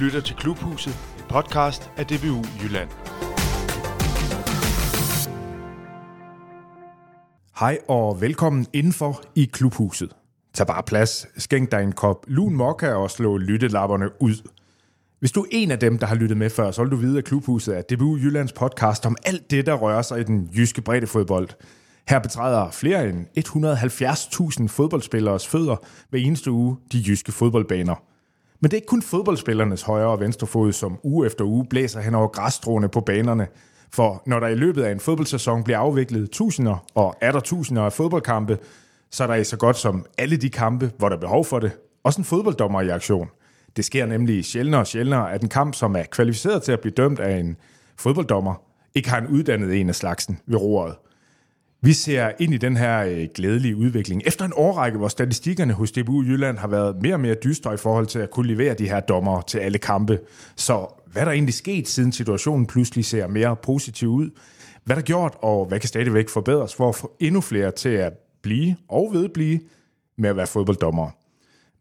lytter til Klubhuset, en podcast af DBU Jylland. Hej og velkommen indenfor i Klubhuset. Tag bare plads, skænk dig en kop lun mokka og slå lyttelapperne ud. Hvis du er en af dem, der har lyttet med før, så vil du vide, at Klubhuset er DBU Jyllands podcast om alt det, der rører sig i den jyske breddefodbold. Her betræder flere end 170.000 fodboldspilleres fødder hver eneste uge de jyske fodboldbaner. Men det er ikke kun fodboldspillernes højre og venstre fod, som uge efter uge blæser hen over græsstråene på banerne. For når der i løbet af en fodboldsæson bliver afviklet tusinder og er der tusinder af fodboldkampe, så er der i så godt som alle de kampe, hvor der er behov for det, også en fodbolddommer i aktion. Det sker nemlig sjældnere og sjældnere, at en kamp, som er kvalificeret til at blive dømt af en fodbolddommer, ikke har en uddannet en af slagsen ved roret. Vi ser ind i den her øh, glædelige udvikling. Efter en årrække, hvor statistikkerne hos DBU Jylland har været mere og mere dystre i forhold til at kunne levere de her dommer til alle kampe. Så hvad der egentlig sket, siden situationen pludselig ser mere positiv ud? Hvad er der gjort, og hvad kan stadigvæk forbedres for at få endnu flere til at blive og vedblive med at være fodbolddommer?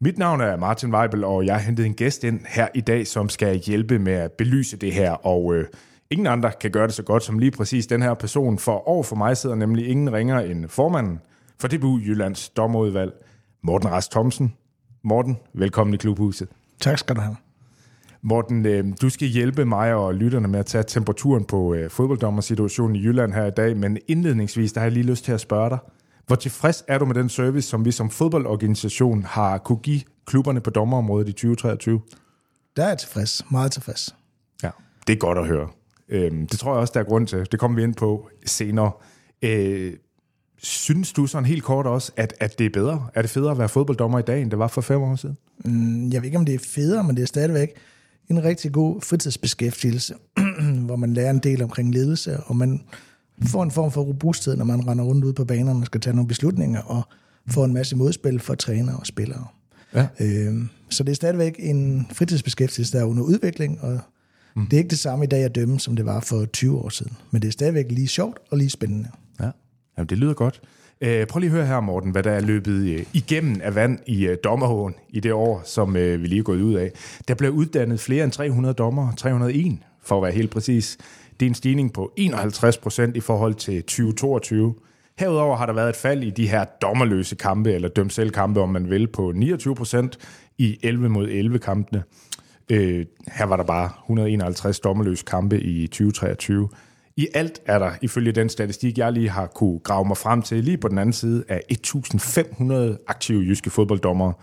Mit navn er Martin Weibel, og jeg har hentet en gæst ind her i dag, som skal hjælpe med at belyse det her. Og øh, ingen andre kan gøre det så godt som lige præcis den her person, for over for mig sidder nemlig ingen ringer end formanden for DBU Jyllands dommerudvalg, Morten Rast Thomsen. Morten, velkommen i klubhuset. Tak skal du have. Morten, øh, du skal hjælpe mig og lytterne med at tage temperaturen på øh, fodbolddommersituationen i Jylland her i dag, men indledningsvis, der har jeg lige lyst til at spørge dig. Hvor tilfreds er du med den service, som vi som fodboldorganisation har kunne give klubberne på dommerområdet i 2023? Der er jeg tilfreds. Meget tilfreds. Ja, det er godt at høre. Øhm, det tror jeg også, der er grund til. Det kommer vi ind på senere. Øh, synes du sådan helt kort også, at, at det er bedre? Er det federe at være fodbolddommer i dag, end det var for fem år siden? Mm, jeg ved ikke, om det er federe, men det er stadigvæk en rigtig god fritidsbeskæftigelse, hvor man lærer en del omkring ledelse, og man får en form for robusthed, når man render rundt ud på banerne og skal tage nogle beslutninger, og får en masse modspil for trænere og spillere. Ja. Øhm, så det er stadigvæk en fritidsbeskæftigelse, der er under udvikling, og mm. det er ikke det samme i dag at dømme, som det var for 20 år siden. Men det er stadigvæk lige sjovt og lige spændende. Ja, Jamen, det lyder godt. Øh, prøv lige at høre her, Morten, hvad der er løbet øh, igennem af vand i øh, dommerhåen i det år, som øh, vi lige er gået ud af. Der blev uddannet flere end 300 dommer, 301 for at være helt præcis. Det er en stigning på 51 procent i forhold til 2022. Herudover har der været et fald i de her dommerløse kampe, eller dømt selv kampe, om man vil, på 29 procent i 11 mod 11 kampene. Øh, her var der bare 151 dommerløse kampe i 2023. I alt er der, ifølge den statistik, jeg lige har kunne grave mig frem til, lige på den anden side af 1.500 aktive jyske fodbolddommere.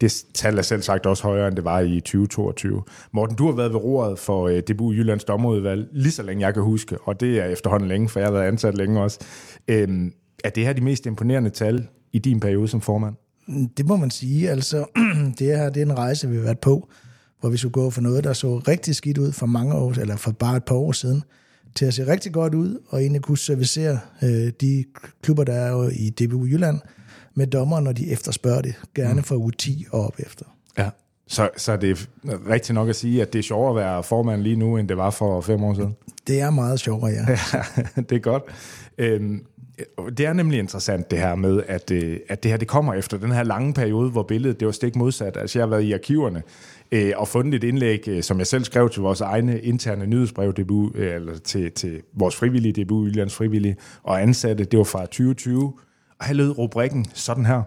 Det tal er selv sagt også højere, end det var i 2022. Morten, du har været ved roret for øh, debut DBU Jyllands dommerudvalg lige så længe jeg kan huske, og det er efterhånden længe, for jeg har været ansat længe også. Øhm, er det her de mest imponerende tal i din periode som formand? Mm, det må man sige. Altså, det her det er en rejse, vi har været på, hvor vi skulle gå for noget, der så rigtig skidt ud for mange år, eller for bare et par år siden, til at se rigtig godt ud, og egentlig kunne servicere øh, de klubber, der er jo i DBU Jylland, med dommer, når de efterspørger det, gerne fra uge 10 og op efter. Ja. Så, så det er rigtigt nok at sige, at det er sjovere at være formand lige nu, end det var for fem år siden? Det er meget sjovere, ja. ja det er godt. Øhm, det er nemlig interessant det her med, at, øh, at det her det kommer efter den her lange periode, hvor billedet det var stik modsat. Altså jeg har været i arkiverne øh, og fundet et indlæg, øh, som jeg selv skrev til vores egne interne nyhedsbrev, DBU, øh, eller til, til vores frivillige, DBU Jyllands frivillige og ansatte. Det var fra 2020, og her lød rubrikken sådan her.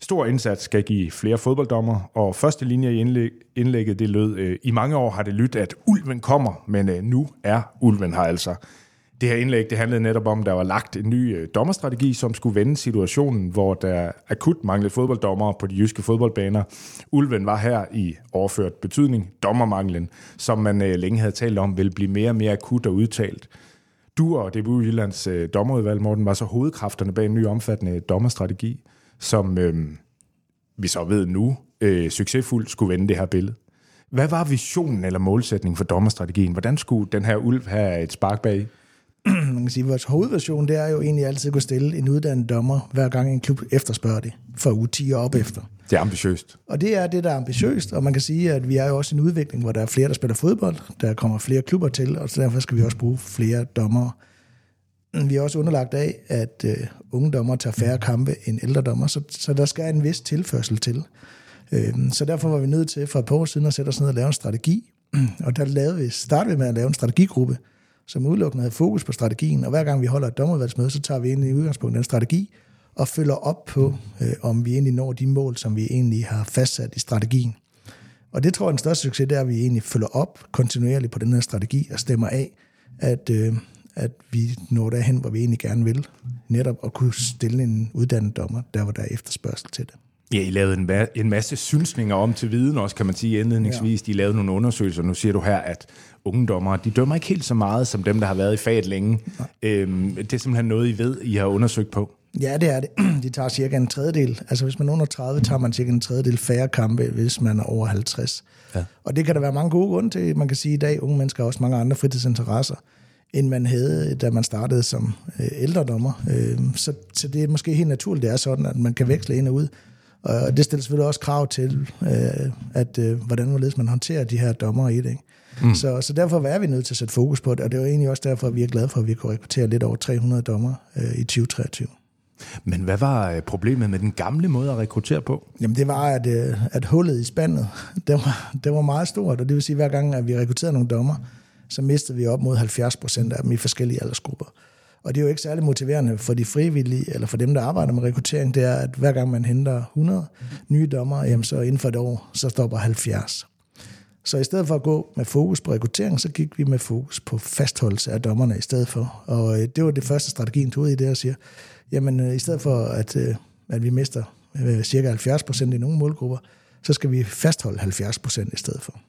Stor indsats skal give flere fodbolddommer, og første linje i indlæg, indlægget det lød, øh, i mange år har det lyttet, at ulven kommer, men øh, nu er ulven her altså. Det her indlæg det handlede netop om, at der var lagt en ny øh, dommerstrategi, som skulle vende situationen, hvor der akut manglede fodbolddommere på de jyske fodboldbaner. Ulven var her i overført betydning, dommermanglen, som man øh, længe havde talt om, vil blive mere og mere akut og udtalt. Du og DBU Jyllands øh, dommerudvalg, Morten, var så hovedkræfterne bag en ny omfattende dommerstrategi, som øh, vi så ved nu øh, succesfuldt skulle vende det her billede. Hvad var visionen eller målsætningen for dommerstrategien? Hvordan skulle den her ulv have et spark bag? man kan sige, vores hovedversion, det er jo egentlig altid at kunne stille en uddannet dommer, hver gang en klub efterspørger det, for uge 10 og op efter. Det er ambitiøst. Og det er det, der er ambitiøst, og man kan sige, at vi er jo også i en udvikling, hvor der er flere, der spiller fodbold, der kommer flere klubber til, og så derfor skal vi også bruge flere dommere. Vi er også underlagt af, at uh, unge dommer tager færre kampe end ældre dommer, så, så der skal en vis tilførsel til. Øh, så derfor var vi nødt til for et par år siden at sætte os ned og lave en strategi. Og der lavede vi, startede vi med at lave en strategigruppe, som udelukkende havde fokus på strategien. Og hver gang vi holder et dommervalgsmøde, så tager vi ind i udgangspunkt den strategi og følger op på, øh, om vi egentlig når de mål, som vi egentlig har fastsat i strategien. Og det tror jeg, den største succes, det er, at vi egentlig følger op kontinuerligt på den her strategi og stemmer af, at, øh, at vi når derhen, hvor vi egentlig gerne vil. Netop at kunne stille en uddannet dommer, der hvor der er efterspørgsel til det. Ja, I lavede en, ma- en masse synsninger om til viden også, kan man sige indledningsvis. Ja. De lavede nogle undersøgelser. Nu siger du her, at unge dommere, de dømmer ikke helt så meget som dem, der har været i faget længe. Øhm, det er simpelthen noget, I ved, I har undersøgt på. Ja, det er det. De tager cirka en tredjedel. Altså hvis man er under 30, tager man cirka en tredjedel færre kampe, hvis man er over 50. Ja. Og det kan der være mange gode grunde til. Man kan sige, at i dag unge mennesker har også mange andre fritidsinteresser, end man havde, da man startede som øh, ældre dommer. Øh, så, så det er måske helt naturligt, det er sådan, at man kan veksle ind og ud. Og det stiller selvfølgelig også krav til, øh, at øh, hvordan man håndterer de her dommer i det. Ikke? Mm. Så, så derfor er vi nødt til at sætte fokus på det, og det er jo egentlig også derfor, at vi er glade for, at vi kunne rekruttere lidt over 300 dommer øh, i 2023. Men hvad var øh, problemet med den gamle måde at rekruttere på? Jamen det var, at, øh, at hullet i spandet, det var, det var meget stort, og det vil sige, at hver gang, at vi rekrutterede nogle dommer, så mistede vi op mod 70 procent af dem i forskellige aldersgrupper. Og det er jo ikke særlig motiverende for de frivillige, eller for dem, der arbejder med rekruttering, det er, at hver gang man henter 100 nye dommer, jamen så inden for et år, så stopper 70. Så i stedet for at gå med fokus på rekruttering, så gik vi med fokus på fastholdelse af dommerne i stedet for. Og øh, det var det første strategien tog ud i det, og siger, jamen øh, i stedet for at, øh, at vi mister cirka 70 procent i nogle målgrupper, så skal vi fastholde 70 procent i stedet for.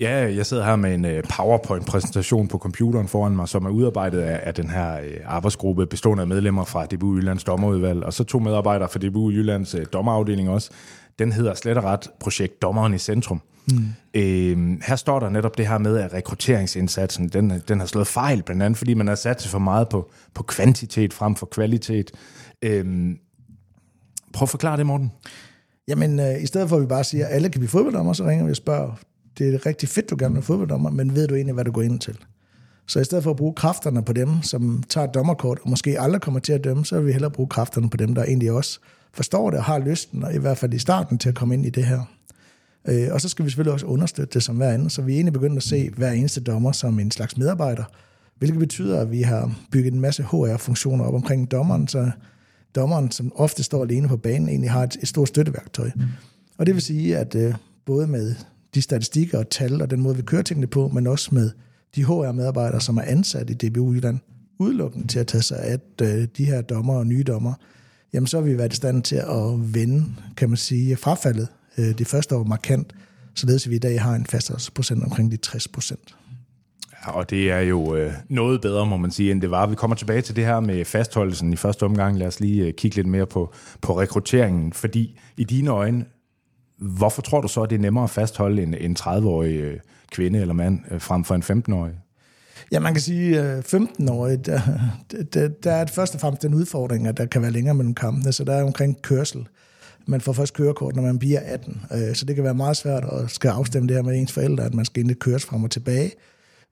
Ja. Jeg sidder her med en PowerPoint-præsentation på computeren foran mig, som er udarbejdet af, af den her arbejdsgruppe, bestående af medlemmer fra DBU Jyllands dommerudvalg, og så to medarbejdere fra DBU Jyllands dommerafdeling også. Den hedder slet og ret projekt Dommeren i Centrum. Mm. Øhm, her står der netop det her med, at rekrutteringsindsatsen, den, den har slået fejl, blandt andet fordi man har sat sig for meget på, på kvantitet frem for kvalitet. Øhm, prøv at forklare det, Morten. Jamen, øh, i stedet for at vi bare siger, at alle kan blive fodbolddommer, så ringer vi og spørger, det er rigtig fedt, du gerne vil fodbolddommer, men ved du egentlig, hvad du går ind til? Så i stedet for at bruge kræfterne på dem, som tager et dommerkort, og måske aldrig kommer til at dømme, så vil vi hellere bruge kræfterne på dem, der egentlig også forstår det og har lysten, og i hvert fald i starten til at komme ind i det her. Øh, og så skal vi selvfølgelig også understøtte det som hver anden, så vi er egentlig begyndt at se hver eneste dommer som en slags medarbejder, hvilket betyder, at vi har bygget en masse HR-funktioner op omkring dommeren, så dommeren, som ofte står alene på banen, egentlig har et, et stort støtteværktøj. Mm. Og det vil sige, at øh, både med de statistikker og tal og den måde, vi kører tingene på, men også med de HR-medarbejdere, som er ansat i DBU Jylland, udelukkende til at tage sig af øh, de her dommer og nye dommer, jamen så har vi været i stand til at vende, kan man sige, frafaldet øh, det første år markant, således at vi i dag har en fastholdelsesprocent omkring de 60 procent. Ja, og det er jo øh, noget bedre, må man sige, end det var. Vi kommer tilbage til det her med fastholdelsen i første omgang. Lad os lige øh, kigge lidt mere på, på rekrutteringen, fordi i dine øjne, hvorfor tror du så, at det er nemmere at fastholde en, en 30-årig øh, kvinde eller mand øh, frem for en 15-årig? Ja, man kan sige, øh, 15-årige, der, der, der er først og fremmest den udfordring, at der kan være længere mellem kampene, så der er omkring kørsel. Man får først kørekort, når man bliver 18, så det kan være meget svært at skal afstemme det her med ens forældre, at man skal egentlig køres frem og tilbage.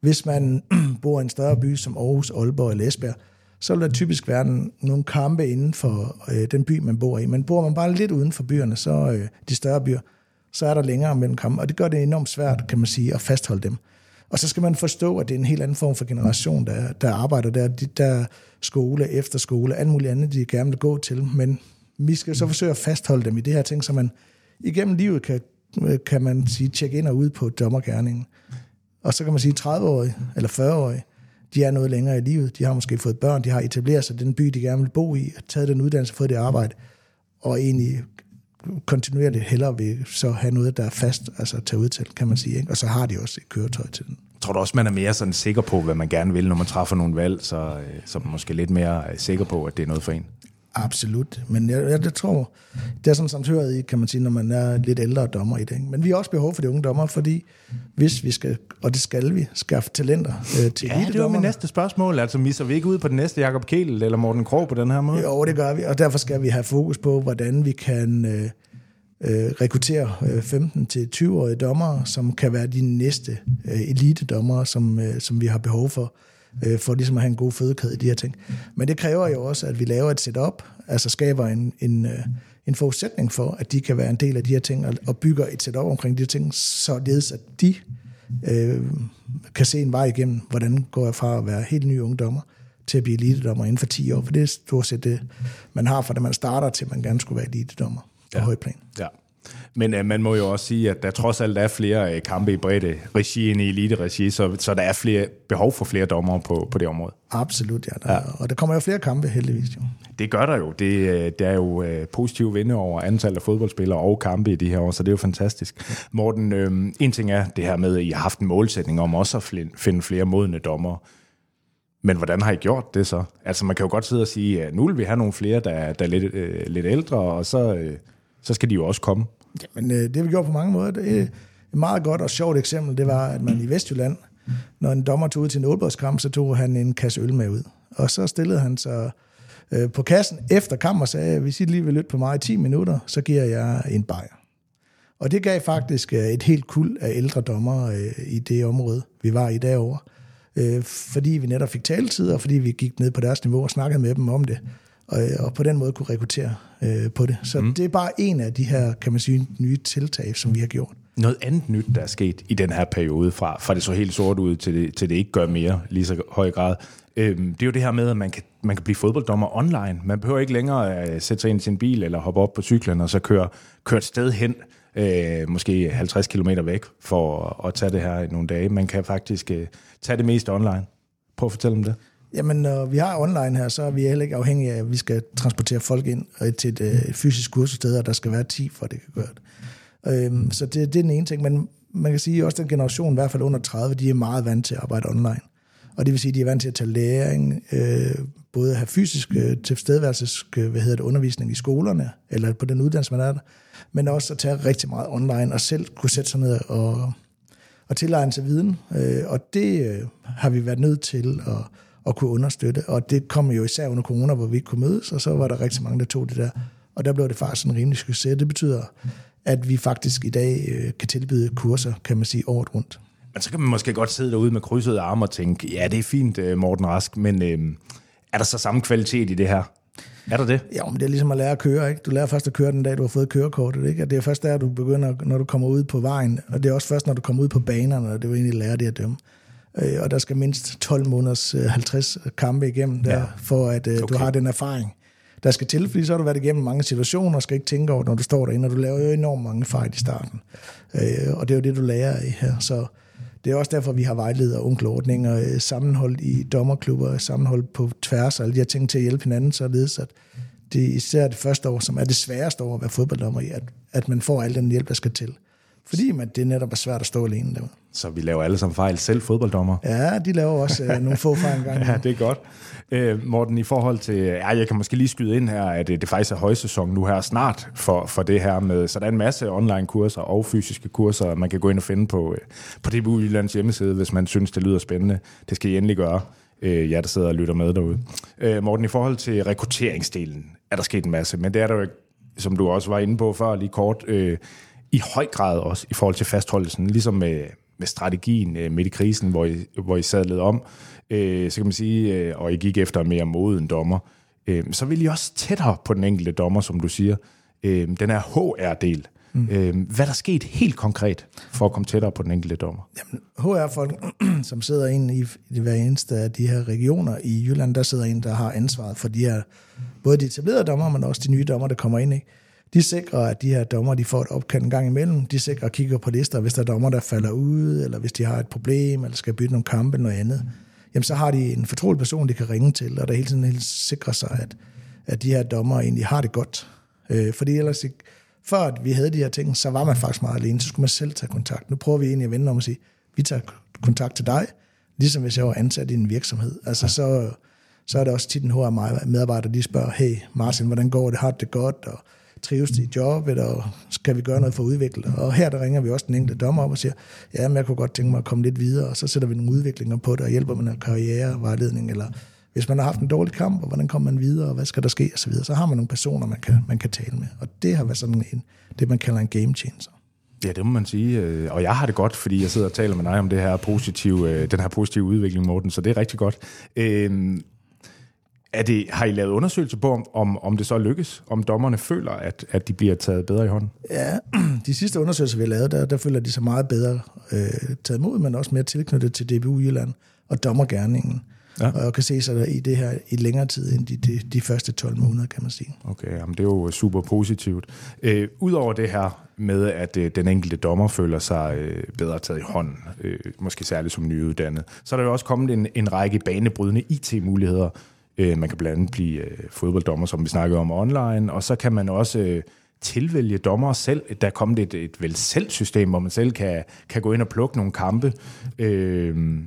Hvis man bor i en større by som Aarhus, Aalborg eller Esbjerg, så vil der typisk være nogle kampe inden for øh, den by, man bor i. Men bor man bare lidt uden for byerne, så øh, de større byer, så er der længere mellem kampe, og det gør det enormt svært, kan man sige, at fastholde dem. Og så skal man forstå, at det er en helt anden form for generation, der, der arbejder der. De, der skole, efterskole, alt muligt andet, de gerne vil gå til. Men vi skal så forsøge at fastholde dem i det her ting, så man igennem livet kan, øh, kan man sige, tjekke ind og ud på dommergærningen. Og så kan man sige, 30-årig eller 40-årig, de er noget længere i livet. De har måske fået børn, de har etableret sig den by, de gerne vil bo i, taget den uddannelse, fået det arbejde, og egentlig kontinuerligt hellere vil så have noget, der er fast, altså tage ud til, kan man sige. Ikke? Og så har de også et køretøj til den. Tror du også, man er mere sådan sikker på, hvad man gerne vil, når man træffer nogle valg, så, øh, så man måske lidt mere øh, sikker på, at det er noget for en? Absolut. Men jeg, jeg, jeg tror, det er sådan samtidig i, kan man sige, når man er lidt ældre dommer i det. Ikke? Men vi har også behov for de unge dommer, fordi hvis vi skal, og det skal vi, skaffe talenter øh, til Ja, det var mit næste spørgsmål. Altså, misser vi ikke ud på den næste Jakob Kehl eller Morten Krog på den her måde? Jo, det gør vi, og derfor skal vi have fokus på, hvordan vi kan øh, øh, rekruttere øh, 15-20-årige dommere, som kan være de næste øh, elite-dommere, som, øh, som vi har behov for øh, for ligesom at have en god fødekæde i de her ting. Men det kræver jo også, at vi laver et setup, altså skaber en, en, øh, en forudsætning for, at de kan være en del af de her ting, og, og bygger et setup omkring de her ting, således at de øh, kan se en vej igennem, hvordan går jeg fra at være helt ny ungdommer til at blive elitedommer inden for 10 år, for det er stort set det, man har fra da man starter til, man gerne skulle være elitedommer på ja. højplan. Ja. Men øh, man må jo også sige, at der trods alt er flere øh, kampe i bredde regi end i elite-regi, så, så der er flere, behov for flere dommer på, på det område. Absolut, ja. Der, ja. Og der kommer jo flere kampe, heldigvis jo. Det gør der jo. Det, øh, det er jo øh, positive vinde over antallet af fodboldspillere og kampe i de her år, så det er jo fantastisk. Morten, øh, en ting er det her med, at I har haft en målsætning om også at finde flere modne dommer. Men hvordan har I gjort det så? Altså man kan jo godt sidde og sige, at nu vil vi have nogle flere, der, der er lidt, øh, lidt ældre, og så, øh, så skal de jo også komme. Jamen, øh, det vi gjort på mange måder. Det er et meget godt og sjovt eksempel, det var, at man i Vestjylland, når en dommer tog ud til en ålborgskamp, så tog han en kasse øl med ud. Og så stillede han sig øh, på kassen efter kamp og sagde, hvis I lige vil lytte på mig i 10 minutter, så giver jeg en bajer. Og det gav faktisk øh, et helt kul af ældre dommer øh, i det område, vi var i derovre. Øh, fordi vi netop fik taletid, og fordi vi gik ned på deres niveau og snakkede med dem om det og, og på den måde kunne rekruttere øh, på det. Så mm. det er bare en af de her, kan man sige, nye tiltag, som vi har gjort. Noget andet nyt, der er sket i den her periode, fra, fra det så helt sort ud til det, til det ikke gør mere lige så høj grad, øhm, det er jo det her med, at man kan, man kan blive fodbolddommer online. Man behøver ikke længere at sætte sig ind i sin bil eller hoppe op på cyklen og så køre, køre et sted hen, øh, måske 50 km væk, for at, at tage det her i nogle dage. Man kan faktisk øh, tage det mest online. Prøv at fortælle om det. Jamen, når vi har online her, så er vi heller ikke afhængige af, at vi skal transportere folk ind øh, til et øh, fysisk kursussted, og der skal være 10, for at det kan gøre det. Øhm, så det, det er den ene ting, men man kan sige, at også den generation, i hvert fald under 30, de er meget vant til at arbejde online. Og det vil sige, at de er vant til at tage læring, øh, både at have fysisk øh, tilstedeværelses, øh, hvad hedder det, undervisning i skolerne, eller på den uddannelse, man er der, men også at tage rigtig meget online, og selv kunne sætte sig ned og, og tilegne sig viden. Øh, og det øh, har vi været nødt til at at kunne understøtte. Og det kom jo især under corona, hvor vi ikke kunne mødes, og så var der rigtig mange, der tog det der. Og der blev det faktisk en rimelig succes. Det betyder, at vi faktisk i dag øh, kan tilbyde kurser, kan man sige, året rundt. Men så kan man måske godt sidde derude med krydsede arme og tænke, ja, det er fint, øh, Morten Rask, men øh, er der så samme kvalitet i det her? Er der det? Ja, men det er ligesom at lære at køre, ikke? Du lærer først at køre den dag, du har fået kørekortet, ikke? Og det er først der, du begynder, når du kommer ud på vejen, og det er også først, når du kommer ud på banerne, og det er egentlig lære det at dømme øh, og der skal mindst 12 måneders øh, 50 kampe igennem, der, ja. for at øh, okay. du har den erfaring, der skal til, fordi så har du været igennem mange situationer, og skal ikke tænke over, når du står derinde, og du laver jo enormt mange fejl i starten. Øh, og det er jo det, du lærer af her. Så det er også derfor, vi har vejledere og onkelordninger, øh, sammenholdt i dommerklubber, sammenholdt på tværs, og alle de her ting til at hjælpe hinanden, således at det er især det første år, som er det sværeste år at være fodbolddommer i, at, at man får al den hjælp, der skal til. Fordi man, det netop er svært at stå alene derude. Så vi laver alle sammen fejl, selv fodbolddommer? Ja, de laver også øh, nogle få fejl engang. ja, det er godt. Øh, Morten, i forhold til, ja, jeg kan måske lige skyde ind her, at det, det faktisk er højsæson nu her snart for, for det her med, så der er en masse online kurser og fysiske kurser, man kan gå ind og finde på, øh, på DBU Jyllands hjemmeside, hvis man synes, det lyder spændende. Det skal I endelig gøre, øh, jer der sidder og lytter med derude. Øh, Morten, i forhold til rekrutteringsdelen er der sket en masse, men det er der jo som du også var inde på før, lige kort, øh, i høj grad også i forhold til fastholdelsen, ligesom med, med strategien øh, midt i krisen, hvor I, hvor I sadlede om, øh, så kan man sige, øh, og I gik efter mere moden dommer, øh, så vil I også tættere på den enkelte dommer, som du siger. Øh, den er HR-del. Mm. Øh, hvad er der sket helt konkret for at komme tættere på den enkelte dommer? Jamen, HR-folk, som sidder inde i, i hver eneste af de her regioner i Jylland, der sidder en, der har ansvaret for de her, både de etablerede dommer, men også de nye dommer, der kommer ind. Ikke? De sikrer, at de her dommer de får et opkald en gang imellem. De sikrer at kigger på lister, hvis der er dommer, der falder ud, eller hvis de har et problem, eller skal bytte nogle kampe eller noget andet. Jamen, så har de en fortrolig person, de kan ringe til, og der hele tiden helt sikrer sig, at, at de her dommer egentlig har det godt. Øh, fordi ellers, før at vi havde de her ting, så var man faktisk meget alene, så skulle man selv tage kontakt. Nu prøver vi egentlig at vende om og sige, vi tager kontakt til dig, ligesom hvis jeg var ansat i en virksomhed. Altså, så, så er det også tit en HR-medarbejder, de spørger, hey Martin, hvordan går det? Har det godt? Og trives de i jobbet, og skal vi gøre noget for at udvikle det? Og her der ringer vi også den enkelte dommer op og siger, ja, men jeg kunne godt tænke mig at komme lidt videre, og så sætter vi nogle udviklinger på det, og hjælper med noget karrierevejledning, eller hvis man har haft en dårlig kamp, og hvordan kommer man videre, og hvad skal der ske, og så videre. Så har man nogle personer, man kan, man kan tale med. Og det har været sådan en, det, man kalder en game changer. Ja, det må man sige. Øh, og jeg har det godt, fordi jeg sidder og taler med dig om det her positive, øh, den her positive udvikling, Morten, så det er rigtig godt. Øhm, er det, har I lavet undersøgelser på, om- om, om det så lykkes? Om dommerne føler, at, at de bliver taget bedre i hånden? Ja, de sidste undersøgelser, vi har lavet, der, der føler de sig meget bedre øh, taget imod, men også mere tilknyttet til DBU Jylland og dommergærningen. Ja. Ja. Og kan se sig der i det her i længere tid end de, de, de første 12 måneder, kan man sige. Okay, jamen det er jo super positivt. Øh, Udover det her med, at øh, den enkelte dommer føler sig øh, bedre taget i hånden, øh, måske særligt som nyuddannet, så er der jo også kommet en, en række banebrydende IT-muligheder. Øh, man kan blandt andet blive øh, fodbolddommer, som vi snakkede om online, og så kan man også øh, tilvælge dommer selv. Der er kommet et, et vel selv-system, hvor man selv kan, kan gå ind og plukke nogle kampe. Øh,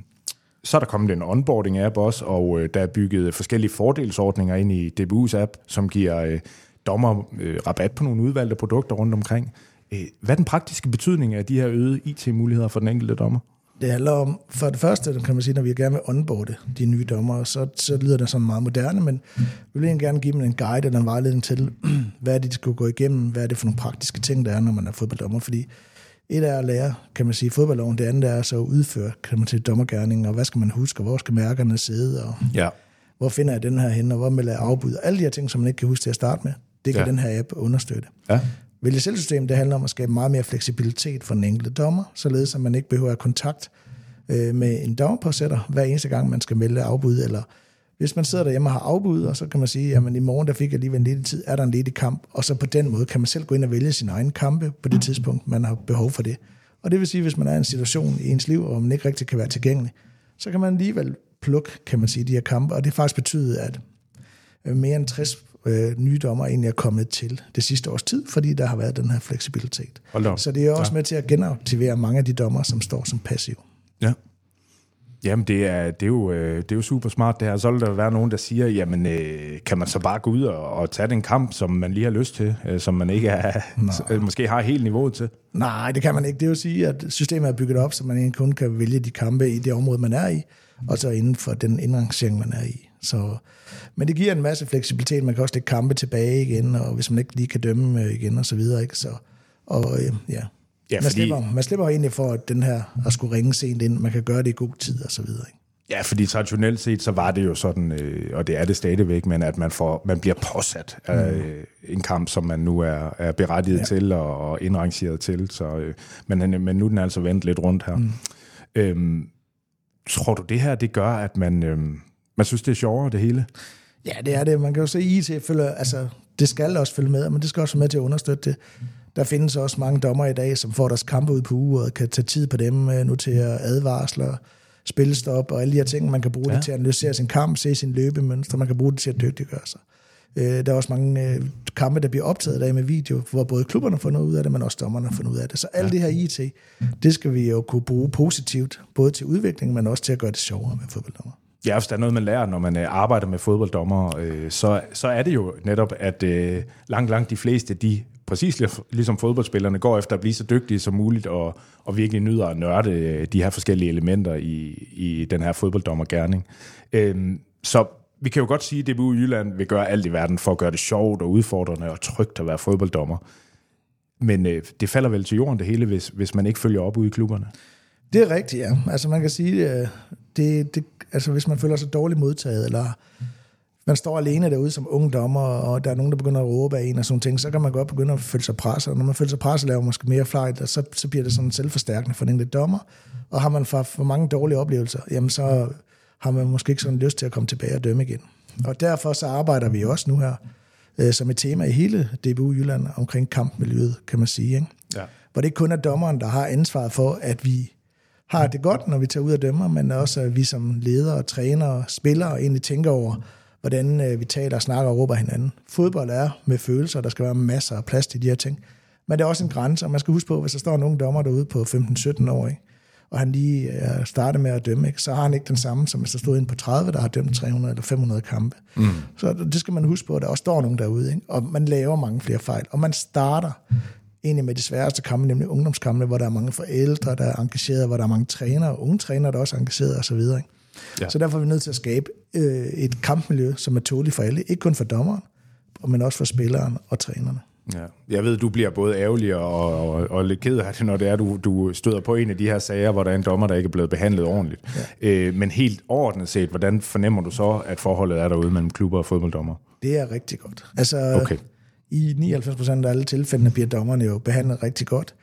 så er der kommet en onboarding-app også, og øh, der er bygget forskellige fordelsordninger ind i DBU's app, som giver øh, dommer øh, rabat på nogle udvalgte produkter rundt omkring. Øh, hvad er den praktiske betydning af de her øgede IT-muligheder for den enkelte dommer? Det handler om, for det første, kan man sige, når vi gerne vil onboarde de nye dommere, så, så lyder det sådan meget moderne, men vi vil egentlig gerne give dem en guide eller en vejledning til, hvad er det, de skal gå igennem, hvad er det for nogle praktiske ting, der er, når man er fodbolddommer, fordi et er at lære, kan man sige, fodboldloven, det andet er så at udføre, kan man sige, dommergærningen, og hvad skal man huske, og hvor skal mærkerne sidde, og Ja. hvor finder jeg den her hen, og hvor melder jeg afbud, alle de her ting, som man ikke kan huske til at starte med, det kan ja. den her app understøtte. Ja. Vælge selvsystem, det handler om at skabe meget mere fleksibilitet for den enkelte dommer, således at man ikke behøver at have kontakt øh, med en dommerpåsætter hver eneste gang, man skal melde afbud, eller hvis man sidder derhjemme og har afbud, og så kan man sige, jamen i morgen der fik jeg alligevel en ledig tid, er der en ledig kamp, og så på den måde kan man selv gå ind og vælge sin egen kampe på det tidspunkt, man har behov for det. Og det vil sige, hvis man er i en situation i ens liv, hvor man ikke rigtig kan være tilgængelig, så kan man alligevel plukke, kan man sige, de her kampe, og det har faktisk betydet, at øh, mere end 60 øh, nye dommer egentlig er kommet til det sidste års tid, fordi der har været den her fleksibilitet. Så det er også ja. med til at genaktivere mange af de dommer, som står som passiv. Ja. Jamen, det er, det, er jo, øh, det er jo super smart det her. Så vil der være nogen, der siger, jamen, øh, kan man så bare gå ud og, og tage den kamp, som man lige har lyst til, øh, som man ikke er, øh, måske har helt niveauet til? Nej, det kan man ikke. Det vil sige, at systemet er bygget op, så man kun kan vælge de kampe i det område, man er i, og så inden for den indrangering, man er i. Så, men det giver en masse fleksibilitet. Man kan også lægge kampe tilbage igen, og hvis man ikke lige kan dømme øh, igen og så videre. Ikke? Så, og øh, ja, Ja, man, fordi- slipper, man slipper egentlig for at den her at skulle ringe sent ind. Man kan gøre det i god tid og så videre. Ikke? Ja, fordi traditionelt set, så var det jo sådan, øh, og det er det stadigvæk, men at man, får, man bliver påsat af øh, en kamp, som man nu er, er berettiget ja. Til og, og indrangeret til. Så, øh, men, han- men nu er den altså vendt lidt rundt her. Mm. Øhm, tror du, det her det gør, at man, øhm, man synes, det er sjovere, det hele? Ja, det er det. Man kan jo se, at IT følger, altså, det skal også følge med, men det skal også være med til at understøtte det. Der findes også mange dommer i dag, som får deres kampe ud på og kan tage tid på dem, øh, notere advarsler, spilstop og alle de her ting. Man kan bruge ja. det til at analysere sin kamp, se sin løbemønster, man kan bruge det til at dygtiggøre sig. Øh, Der er også mange øh, kampe, der bliver optaget i dag med video, hvor både klubberne får noget ud af det, men også dommerne får noget ud af det. Så alt det her IT, det skal vi jo kunne bruge positivt, både til udvikling, men også til at gøre det sjovere med fodbolddommer. Ja, hvis der er noget, man lærer, når man øh, arbejder med fodbolddommer, øh, så, så er det jo netop, at øh, langt, langt de fleste, de præcis ligesom fodboldspillerne, går efter at blive så dygtige som muligt, og, og virkelig nyder at nørde øh, de her forskellige elementer i, i den her fodbolddommergærning. Øh, så vi kan jo godt sige, at DBU Jylland vil gøre alt i verden for at gøre det sjovt og udfordrende og trygt at være fodbolddommer. Men øh, det falder vel til jorden det hele, hvis, hvis man ikke følger op ude i klubberne. Det er rigtigt, ja. Altså man kan sige, at det, det, altså hvis man føler sig dårligt modtaget, eller man står alene derude som ung dommer, og der er nogen, der begynder at råbe af en og sådan ting, så kan man godt begynde at føle sig presset. Og når man føler sig presset, laver man måske mere flight, og så, så bliver det sådan selvforstærkende for den enkelte dommer. Og har man for, for mange dårlige oplevelser, jamen så har man måske ikke sådan lyst til at komme tilbage og dømme igen. Og derfor så arbejder vi også nu her øh, som et tema i hele DBU Jylland omkring kampmiljøet, kan man sige. Ikke? Ja. Hvor det ikke kun er dommeren, der har ansvaret for, at vi har det godt, når vi tager ud og dømmer, men også at vi som ledere, trænere, spillere egentlig tænker over, hvordan øh, vi taler, snakker og råber hinanden. Fodbold er med følelser, der skal være masser af plads til de her ting. Men det er også en grænse, og man skal huske på, hvis der står ung dommer derude på 15-17 år, ikke? og han lige er startet med at dømme, ikke? så har han ikke den samme, som hvis der stod en på 30, der har dømt 300 eller 500 kampe. Mm. Så det skal man huske på, at der også står nogen derude, ikke? og man laver mange flere fejl, og man starter egentlig med de sværeste kampe, nemlig ungdomskampe, hvor der er mange forældre, der er engageret, hvor der er mange trænere, unge trænere, der er også er engageret osv. Ikke? Ja. Så derfor er vi nødt til at skabe øh, et kampmiljø, som er tåligt for alle, ikke kun for dommeren, men også for spilleren og trænerne. Ja. Jeg ved, du bliver både ærgerlig og, og, og lidt ked af det, når det er, du, du støder på en af de her sager, hvor der er en dommer, der ikke er blevet behandlet ordentligt. Ja. Øh, men helt overordnet set, hvordan fornemmer du så, at forholdet er derude mellem klubber og fodbolddommer? Det er rigtig godt. Altså, okay i 99% af alle tilfældene bliver dommerne jo behandlet rigtig godt.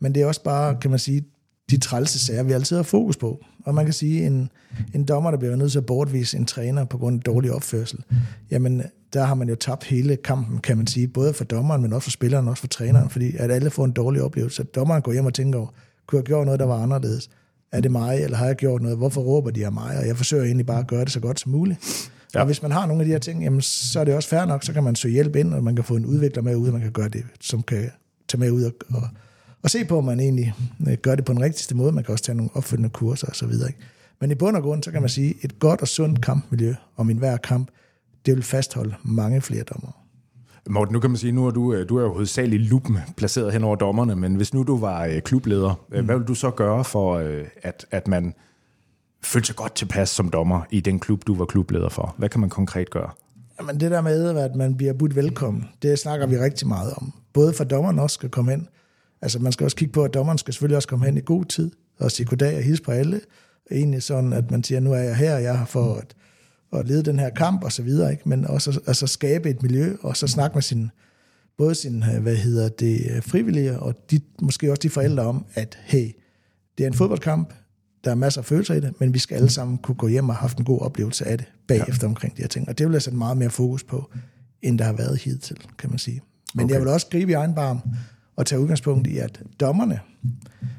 Men det er også bare, kan man sige, de trælse sager, vi altid har fokus på. Og man kan sige, en, en dommer, der bliver nødt til at bortvise en træner på grund af dårlig opførsel, jamen der har man jo tabt hele kampen, kan man sige, både for dommeren, men også for spilleren, også for træneren, fordi at alle får en dårlig oplevelse. At dommeren går hjem og tænker over, kunne jeg gjort noget, der var anderledes? Er det mig, eller har jeg gjort noget? Hvorfor råber de af mig? Og jeg forsøger egentlig bare at gøre det så godt som muligt. Ja. Og hvis man har nogle af de her ting, jamen, så er det også fair nok, så kan man søge hjælp ind, og man kan få en udvikler med ud, og man kan gøre det, som kan tage med ud og, og, og se på, om man egentlig øh, gør det på den rigtigste måde. Man kan også tage nogle opfølgende kurser og så videre. Ikke? Men i bund og grund, så kan man sige, et godt og sundt kampmiljø om en hver kamp, det vil fastholde mange flere dommer. Morten, nu kan man sige, nu er du, øh, du er jo hovedsageligt lupen placeret hen over dommerne, men hvis nu du var øh, klubleder, mm. hvad vil du så gøre for, at, at man følte sig godt tilpas som dommer i den klub, du var klubleder for? Hvad kan man konkret gøre? Jamen det der med, at man bliver budt velkommen, det snakker vi rigtig meget om. Både for dommeren også skal komme hen. Altså man skal også kigge på, at dommeren skal selvfølgelig også komme hen i god tid, og sige goddag og hilse på alle. Egentlig sådan, at man siger, nu er jeg her, og jeg har for at, at lede den her kamp og så videre, ikke? men også altså skabe et miljø, og så snakke med sin, både sin, øh, hvad hedder det, øh, frivillige, og de, måske også de forældre om, at hey, det er en fodboldkamp, der er masser af følelser i det, men vi skal alle sammen kunne gå hjem og have haft en god oplevelse af det bagefter ja. omkring de her ting. Og det vil jeg sætte meget mere fokus på, end der har været hidtil, kan man sige. Men okay. jeg vil også gribe i egen barm og tage udgangspunkt i, at dommerne,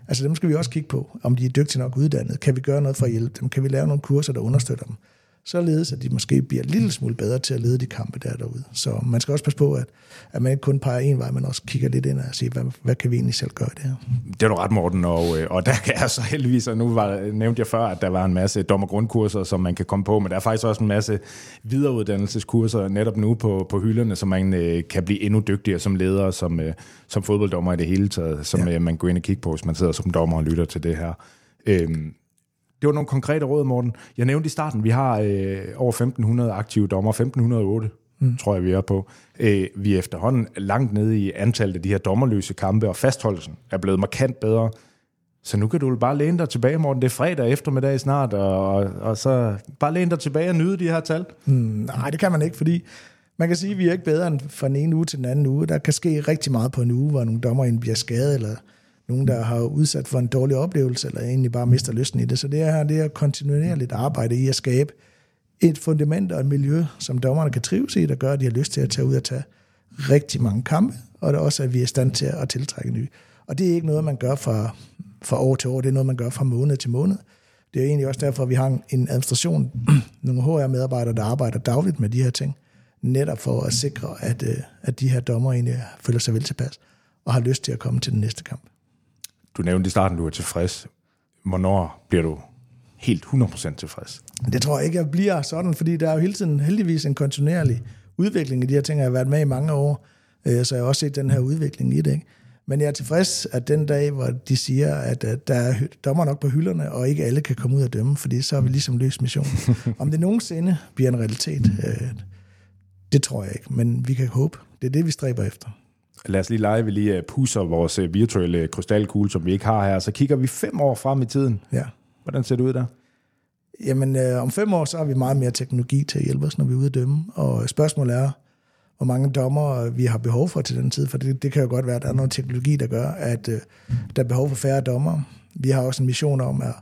altså dem skal vi også kigge på, om de er dygtige nok uddannet. Kan vi gøre noget for at hjælpe dem? Kan vi lave nogle kurser, der understøtter dem? Således at de måske bliver en lille smule bedre til at lede de kampe der derude. Så man skal også passe på, at, at man ikke kun peger en vej, men også kigger lidt ind og siger, hvad, hvad kan vi egentlig selv gøre det her? Det er du ret, Morten, og, øh, og der kan jeg så heldigvis, og nu var, nævnte jeg før, at der var en masse dommergrundkurser, som man kan komme på, men der er faktisk også en masse videreuddannelseskurser netop nu på, på hylderne, så man øh, kan blive endnu dygtigere som leder, som, øh, som fodbolddommer i det hele taget, som ja. øh, man går ind og kigger på, hvis man sidder som dommer og lytter til det her. Øhm, det var nogle konkrete råd, Morten. Jeg nævnte i starten, vi har øh, over 1.500 aktive dommer, 1.508 mm. tror jeg, vi er på. Øh, vi er efterhånden langt nede i antallet af de her dommerløse kampe, og fastholdelsen er blevet markant bedre. Så nu kan du bare læne dig tilbage, Morten. Det er fredag eftermiddag snart, og, og, og så bare læne dig tilbage og nyde de her tal. Mm, nej, det kan man ikke, fordi man kan sige, at vi er ikke bedre end fra den ene uge til den anden uge. Der kan ske rigtig meget på en uge, hvor nogle dommer bliver skadet, eller nogen, der har udsat for en dårlig oplevelse, eller egentlig bare mister lysten i det. Så det er, det er kontinuerligt arbejde i at skabe et fundament og et miljø, som dommerne kan trives i, der gør, at de har lyst til at tage ud og tage rigtig mange kampe, og det er også, at vi er i stand til at tiltrække nye. Og det er ikke noget, man gør fra, fra år til år, det er noget, man gør fra måned til måned. Det er egentlig også derfor, at vi har en administration, nogle HR-medarbejdere, der arbejder dagligt med de her ting, netop for at sikre, at, øh, at de her dommer egentlig føler sig vel tilpas, og har lyst til at komme til den næste kamp. Du nævnte i starten, du er tilfreds. Hvornår bliver du helt 100% tilfreds? Det tror jeg ikke, jeg bliver sådan, fordi der er jo hele tiden heldigvis en kontinuerlig udvikling i de her ting. Jeg har været med i mange år, øh, så jeg har også set den her udvikling i det. Ikke? Men jeg er tilfreds, at den dag, hvor de siger, at der er dommer nok på hylderne, og ikke alle kan komme ud og dømme, fordi så har vi ligesom løst missionen. Om det nogensinde bliver en realitet, øh, det tror jeg ikke, men vi kan håbe. Det er det, vi stræber efter. Lad os lige lege, vi lige øh, pusser vores øh, virtuelle krystalkugle, som vi ikke har her. Så kigger vi fem år frem i tiden. Ja. Hvordan ser det ud der? Jamen, øh, om fem år, så har vi meget mere teknologi til at hjælpe os, når vi er ude at dømme. Og spørgsmålet er, hvor mange dommer vi har behov for til den tid, for det, det kan jo godt være, at der er noget teknologi, der gør, at øh, der er behov for færre dommer. Vi har også en mission om at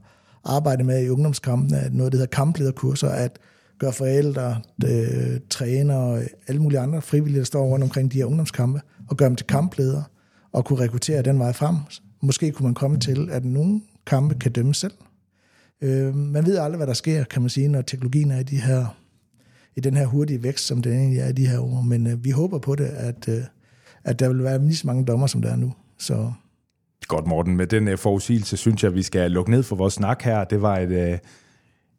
arbejde med i ungdomskampene, noget, der hedder kamplederkurser, at gør forældre, øh, træner alle mulige andre frivillige, der står rundt omkring de her ungdomskampe, og gør dem til kampledere, og kunne rekruttere den vej frem. Måske kunne man komme til, at nogle kampe kan dømme selv. Øh, man ved aldrig, hvad der sker, kan man sige, når teknologien er i, de her, i den her hurtige vækst, som den egentlig er i de her år. Men øh, vi håber på det, at, øh, at der vil være lige så mange dommer, som der er nu. Så Godt, Morten. Med den øh, forudsigelse synes jeg, at vi skal lukke ned for vores snak her. Det var et, øh,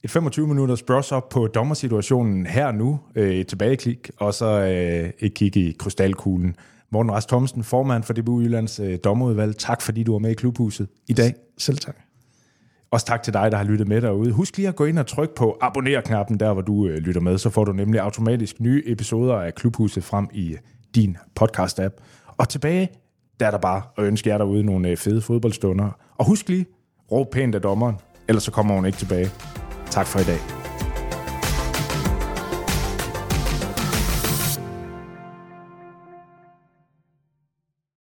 et 25 minutters brush op på dommersituationen her nu, uh, et tilbageklik, og så uh, et kig i krystalkuglen. Morten Rast Thomsen, formand for DBU Jyllands uh, dommerudvalg. Tak fordi du var med i klubhuset i dag. Selv tak. Også tak til dig, der har lyttet med derude. Husk lige at gå ind og trykke på abonner-knappen, der hvor du øh, lytter med, så får du nemlig automatisk nye episoder af Klubhuset frem i din podcast-app. Og tilbage, der er der bare at ønske jer derude nogle øh, fede fodboldstunder. Og husk lige, råb pænt af dommeren, ellers så kommer hun ikke tilbage. Tak for i dag.